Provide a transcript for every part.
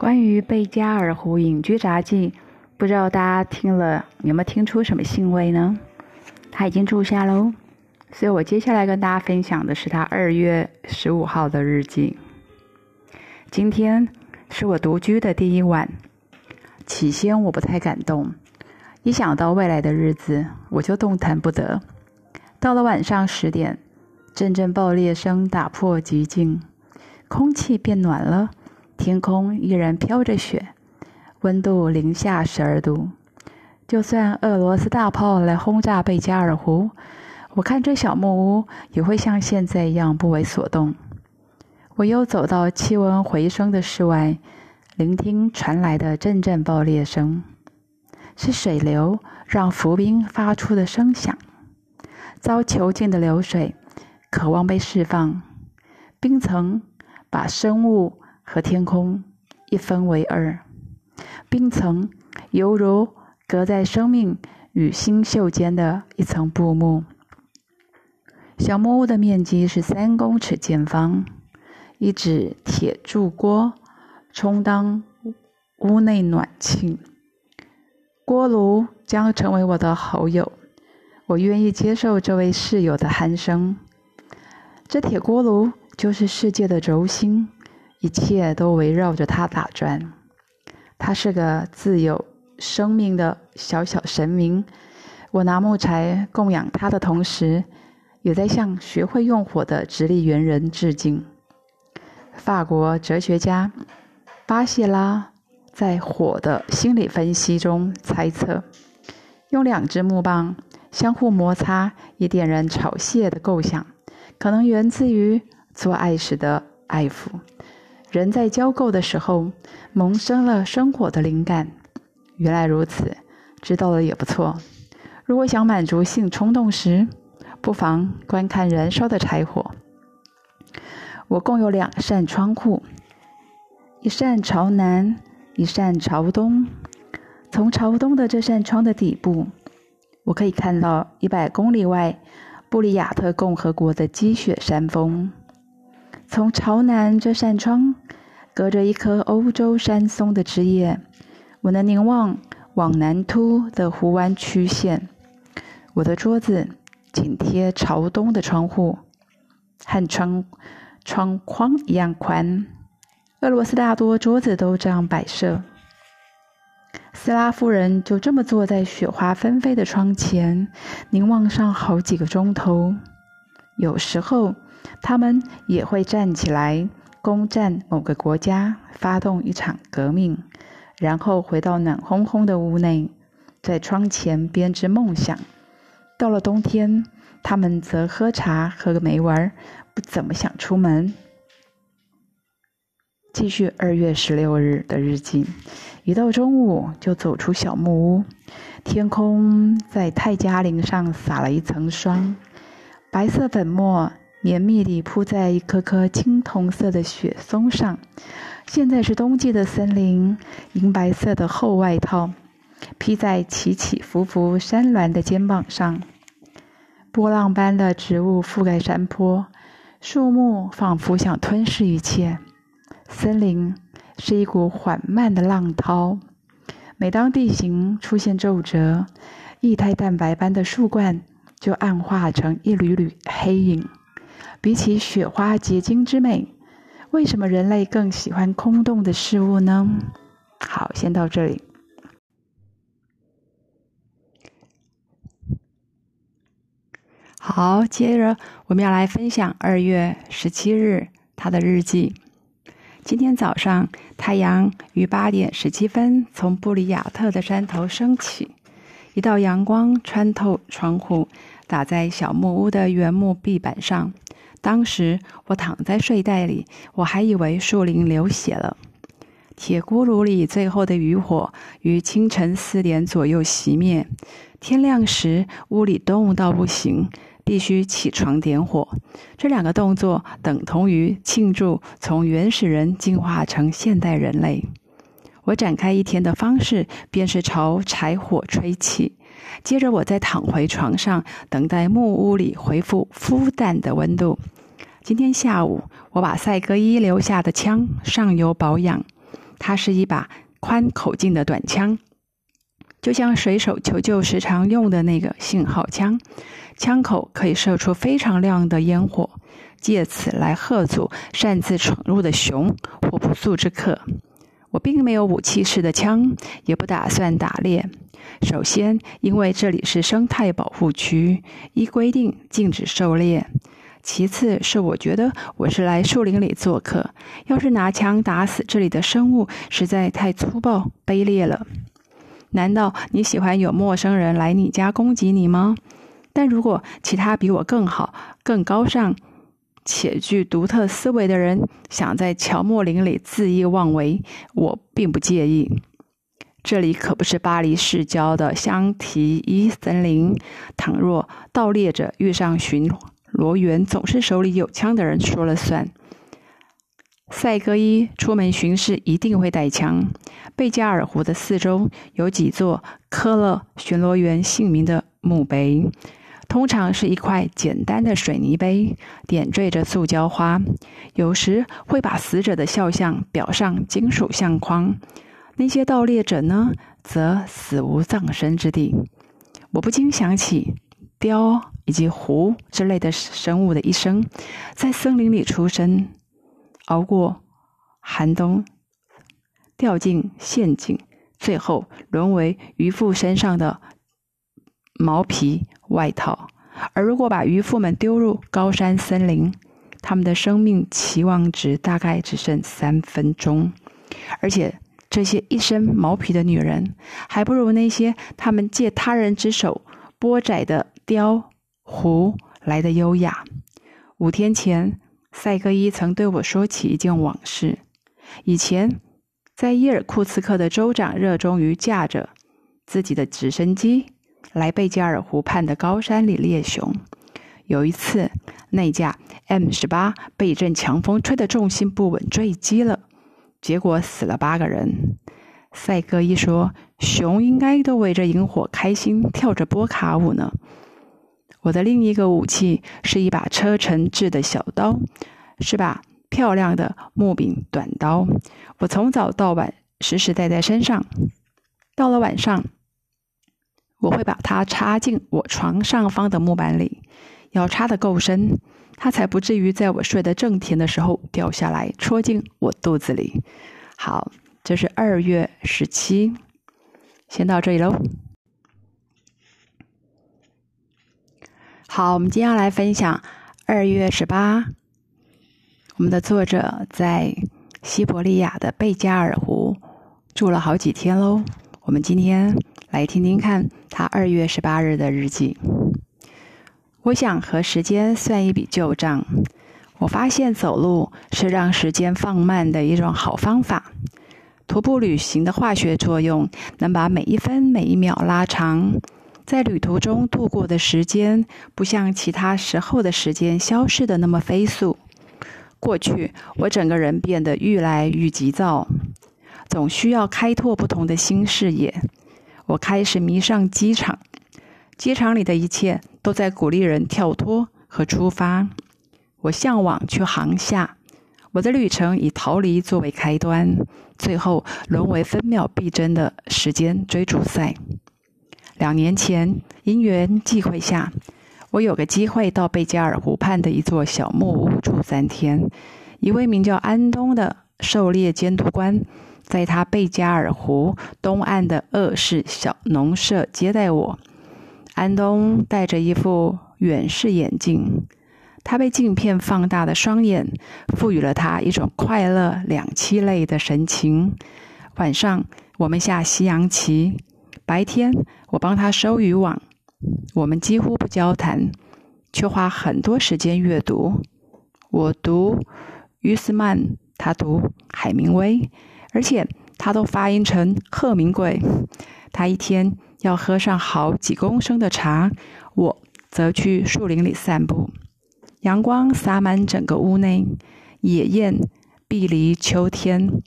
关于贝加尔湖隐居杂记，不知道大家听了有没有听出什么兴味呢？他已经住下喽，所以我接下来跟大家分享的是他二月十五号的日记。今天是我独居的第一晚，起先我不太敢动，一想到未来的日子，我就动弹不得。到了晚上十点，阵阵爆裂声打破寂静，空气变暖了，天空依然飘着雪，温度零下十二度。就算俄罗斯大炮来轰炸贝加尔湖，我看这小木屋也会像现在一样不为所动。我又走到气温回升的室外，聆听传来的阵阵爆裂声，是水流让浮冰发出的声响。遭囚禁的流水，渴望被释放。冰层把生物和天空一分为二，冰层犹如。隔在生命与星宿间的一层布幕。小木屋的面积是三公尺见方，一只铁铸锅充当屋内暖气，锅炉将成为我的好友。我愿意接受这位室友的鼾声。这铁锅炉就是世界的轴心，一切都围绕着他打转。他是个自有。生命的小小神明，我拿木材供养他的同时，也在向学会用火的直立猿人致敬。法国哲学家巴谢拉在火的心理分析中猜测，用两支木棒相互摩擦以点燃草屑的构想，可能源自于做爱时的爱抚。人在交媾的时候，萌生了生火的灵感。原来如此，知道了也不错。如果想满足性冲动时，不妨观看燃烧的柴火。我共有两扇窗户，一扇朝南，一扇朝东。从朝东的这扇窗的底部，我可以看到一百公里外布里亚特共和国的积雪山峰。从朝南这扇窗，隔着一棵欧洲山松的枝叶。我能凝望往南凸的湖湾曲线。我的桌子紧贴朝东的窗户，和窗窗框一样宽。俄罗斯大多桌子都这样摆设。斯拉夫人就这么坐在雪花纷飞的窗前，凝望上好几个钟头。有时候，他们也会站起来攻占某个国家，发动一场革命。然后回到暖烘烘的屋内，在窗前编织梦想。到了冬天，他们则喝茶、喝个没完，不怎么想出门。继续二月十六日的日记，一到中午就走出小木屋，天空在泰加林上撒了一层霜，白色粉末绵密地铺在一颗颗青铜色的雪松上。现在是冬季的森林，银白色的厚外套披在起起伏伏山峦的肩膀上，波浪般的植物覆盖山坡，树木仿佛想吞噬一切。森林是一股缓慢的浪涛，每当地形出现皱褶，液态蛋白般的树冠就暗化成一缕缕黑影。比起雪花结晶之美。为什么人类更喜欢空洞的事物呢？好，先到这里。好，接着我们要来分享二月十七日他的日记。今天早上，太阳于八点十七分从布里亚特的山头升起，一道阳光穿透窗户，打在小木屋的原木壁板上。当时我躺在睡袋里，我还以为树林流血了。铁锅炉里最后的余火于清晨四点左右熄灭。天亮时，屋里冻到不行，必须起床点火。这两个动作等同于庆祝从原始人进化成现代人类。我展开一天的方式便是朝柴火吹气。接着，我再躺回床上，等待木屋里恢复孵蛋的温度。今天下午，我把赛格伊留下的枪上油保养，它是一把宽口径的短枪，就像水手求救时常用的那个信号枪，枪口可以射出非常亮的烟火，借此来吓阻擅自闯入的熊或不速之客。我并没有武器式的枪，也不打算打猎。首先，因为这里是生态保护区，依规定禁止狩猎；其次是我觉得我是来树林里做客，要是拿枪打死这里的生物，实在太粗暴卑劣了。难道你喜欢有陌生人来你家攻击你吗？但如果其他比我更好、更高尚，且具独特思维的人想在乔莫林里恣意妄为，我并不介意。这里可不是巴黎市郊的香提伊森林。倘若盗猎者遇上巡逻员，总是手里有枪的人说了算。赛戈伊出门巡视一定会带枪。贝加尔湖的四周有几座刻了巡逻员姓名的墓碑。通常是一块简单的水泥碑，点缀着塑胶花。有时会把死者的肖像裱上金属相框。那些盗猎者呢，则死无葬身之地。我不禁想起雕以及狐之类的生物的一生，在森林里出生，熬过寒冬，掉进陷阱，最后沦为渔夫身上的毛皮。外套，而如果把渔夫们丢入高山森林，他们的生命期望值大概只剩三分钟。而且，这些一身毛皮的女人，还不如那些他们借他人之手剥窄的雕狐来的优雅。五天前，赛格伊曾对我说起一件往事：以前，在伊尔库茨克的州长热衷于驾着自己的直升机。来贝加尔湖畔的高山里猎熊。有一次，那架 M 十八被一阵强风吹得重心不稳坠机了，结果死了八个人。赛哥一说：“熊应该都围着萤火开心跳着波卡舞呢。”我的另一个武器是一把车臣制的小刀，是把漂亮的木柄短刀。我从早到晚时时带在身上。到了晚上。我会把它插进我床上方的木板里，要插得够深，它才不至于在我睡得正甜的时候掉下来戳进我肚子里。好，这是二月十七，先到这里喽。好，我们接下来分享二月十八。我们的作者在西伯利亚的贝加尔湖住了好几天喽。我们今天。来听听看他二月十八日的日记。我想和时间算一笔旧账。我发现走路是让时间放慢的一种好方法。徒步旅行的化学作用能把每一分每一秒拉长。在旅途中度过的时间，不像其他时候的时间消失的那么飞速。过去，我整个人变得愈来愈急躁，总需要开拓不同的新视野。我开始迷上机场，机场里的一切都在鼓励人跳脱和出发。我向往去航下，我的旅程以逃离作为开端，最后沦为分秒必争的时间追逐赛。两年前，因缘际会下，我有个机会到贝加尔湖畔的一座小木屋住三天。一位名叫安东的狩猎监督官。在他贝加尔湖东岸的恶式小农舍接待我。安东戴着一副远视眼镜，他被镜片放大的双眼赋予了他一种快乐两栖类的神情。晚上我们下西洋棋，白天我帮他收渔网。我们几乎不交谈，却花很多时间阅读。我读于斯曼，他读海明威。而且他都发音成赫明贵。他一天要喝上好几公升的茶，我则去树林里散步。阳光洒满整个屋内，野雁碧离秋天。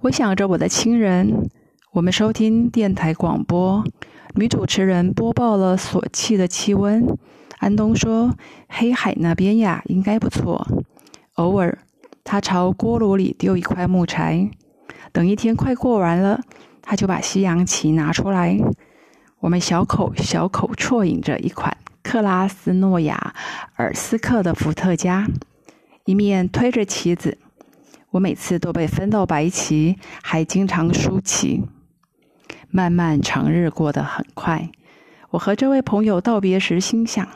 我想着我的亲人，我们收听电台广播，女主持人播报了所气的气温。安东说：“黑海那边呀，应该不错。”偶尔。他朝锅炉里丢一块木柴，等一天快过完了，他就把西洋棋拿出来，我们小口小口啜饮着一款克拉斯诺亚尔斯克的伏特加，一面推着棋子。我每次都被分到白棋，还经常输棋。漫漫长日过得很快。我和这位朋友道别时，心想：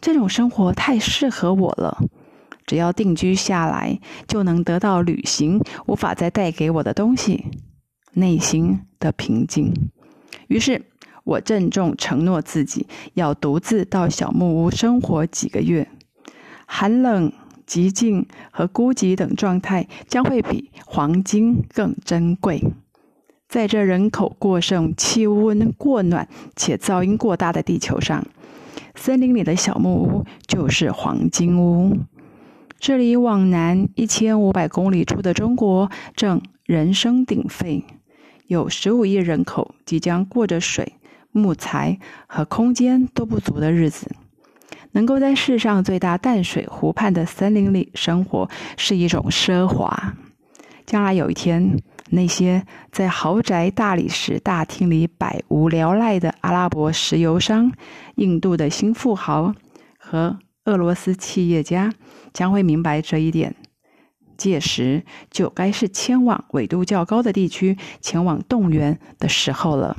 这种生活太适合我了。只要定居下来，就能得到旅行无法再带给我的东西——内心的平静。于是，我郑重承诺自己，要独自到小木屋生活几个月。寒冷。寂静和孤寂等状态将会比黄金更珍贵。在这人口过剩、气温过暖且噪音过大的地球上，森林里的小木屋就是黄金屋。这里往南一千五百公里处的中国正人声鼎沸，有十五亿人口即将过着水、木材和空间都不足的日子。能够在世上最大淡水湖畔的森林里生活是一种奢华。将来有一天，那些在豪宅大理石大厅里百无聊赖的阿拉伯石油商、印度的新富豪和俄罗斯企业家将会明白这一点。届时，就该是迁往纬度较高的地区、前往动员的时候了。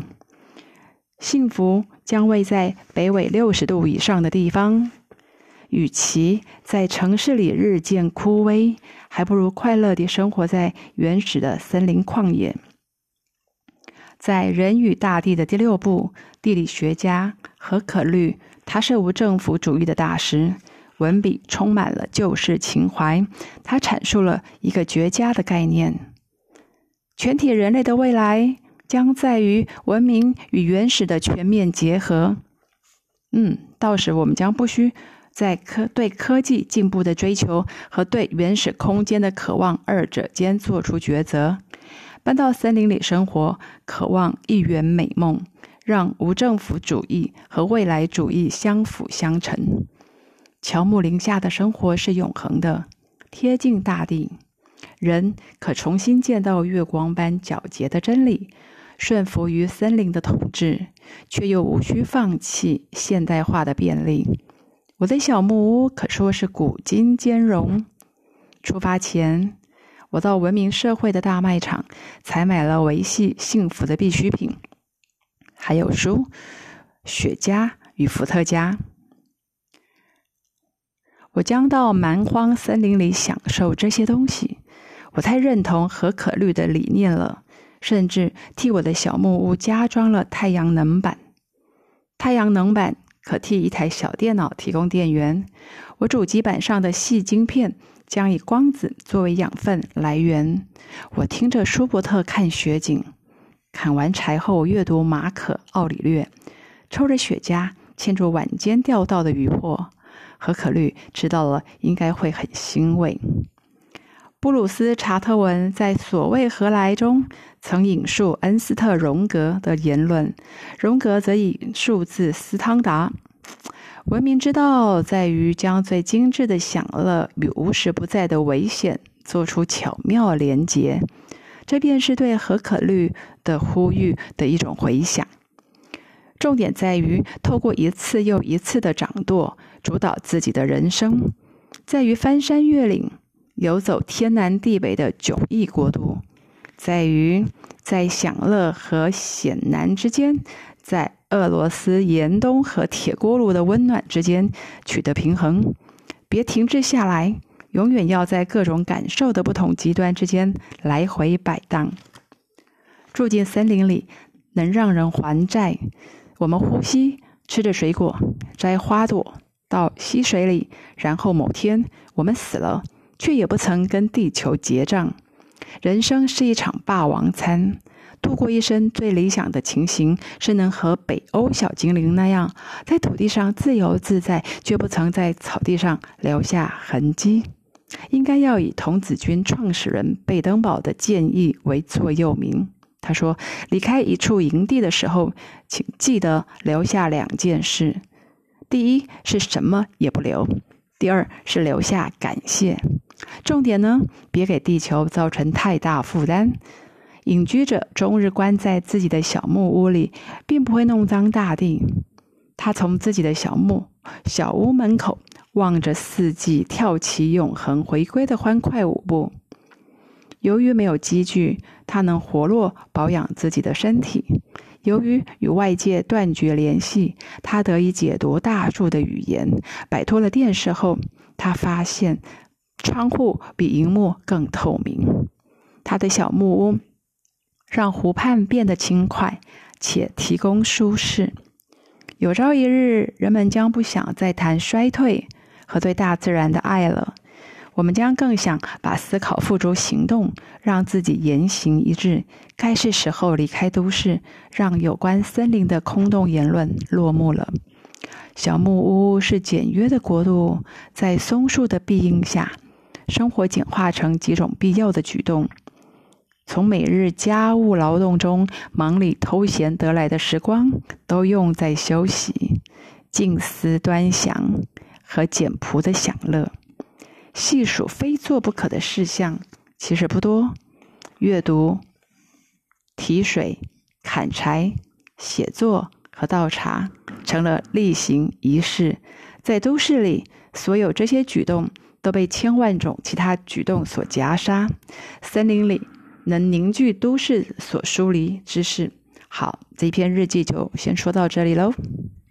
幸福将位在北纬六十度以上的地方。与其在城市里日渐枯萎，还不如快乐地生活在原始的森林旷野。在《人与大地》的第六部，地理学家何可律，他是无政府主义的大师，文笔充满了旧世情怀。他阐述了一个绝佳的概念：全体人类的未来。将在于文明与原始的全面结合。嗯，到时我们将不需在科对科技进步的追求和对原始空间的渴望二者间做出抉择。搬到森林里生活，渴望一圆美梦，让无政府主义和未来主义相辅相成。乔木林下的生活是永恒的，贴近大地，人可重新见到月光般皎洁的真理。顺服于森林的统治，却又无需放弃现代化的便利。我的小木屋可说是古今兼容。出发前，我到文明社会的大卖场采买了维系幸福的必需品，还有书、雪茄与伏特加。我将到蛮荒森林里享受这些东西。我太认同何可律的理念了。甚至替我的小木屋加装了太阳能板。太阳能板可替一台小电脑提供电源。我主机板上的细晶片将以光子作为养分来源。我听着舒伯特看雪景，砍完柴后阅读马可·奥里略，抽着雪茄，牵着晚间钓到的渔获。何可律知道了，应该会很欣慰。布鲁斯·查特文在《所谓何来》中曾引述恩斯特·荣格的言论，荣格则引述自斯汤达：“文明之道在于将最精致的享乐与无时不在的危险做出巧妙连结。”这便是对何可律的呼吁的一种回响。重点在于透过一次又一次的掌舵，主导自己的人生，在于翻山越岭。游走天南地北的迥异国度，在于在享乐和险难之间，在俄罗斯严冬和铁锅炉的温暖之间取得平衡。别停滞下来，永远要在各种感受的不同极端之间来回摆荡。住进森林里能让人还债。我们呼吸，吃着水果，摘花朵，到溪水里，然后某天我们死了。却也不曾跟地球结账。人生是一场霸王餐，度过一生最理想的情形是能和北欧小精灵那样，在土地上自由自在，却不曾在草地上留下痕迹。应该要以童子军创始人贝登堡的建议为座右铭。他说：“离开一处营地的时候，请记得留下两件事：第一是什么也不留；第二是留下感谢。”重点呢，别给地球造成太大负担。隐居者终日关在自己的小木屋里，并不会弄脏大地。他从自己的小木小屋门口望着四季，跳起永恒回归的欢快舞步。由于没有积聚，他能活络保养自己的身体；由于与外界断绝联系，他得以解读大树的语言。摆脱了电视后，他发现窗户比荧幕更透明。他的小木屋让湖畔变得轻快，且提供舒适。有朝一日，人们将不想再谈衰退和对大自然的爱了。我们将更想把思考付诸行动，让自己言行一致。该是时候离开都市，让有关森林的空洞言论落幕了。小木屋是简约的国度，在松树的庇荫下，生活简化成几种必要的举动。从每日家务劳动中忙里偷闲得来的时光，都用在休息、静思端详和简朴的享乐。细数非做不可的事项，其实不多。阅读、提水、砍柴、写作和倒茶，成了例行仪式。在都市里，所有这些举动都被千万种其他举动所夹杀。森林里。能凝聚都市所疏离之事。好，这篇日记就先说到这里喽。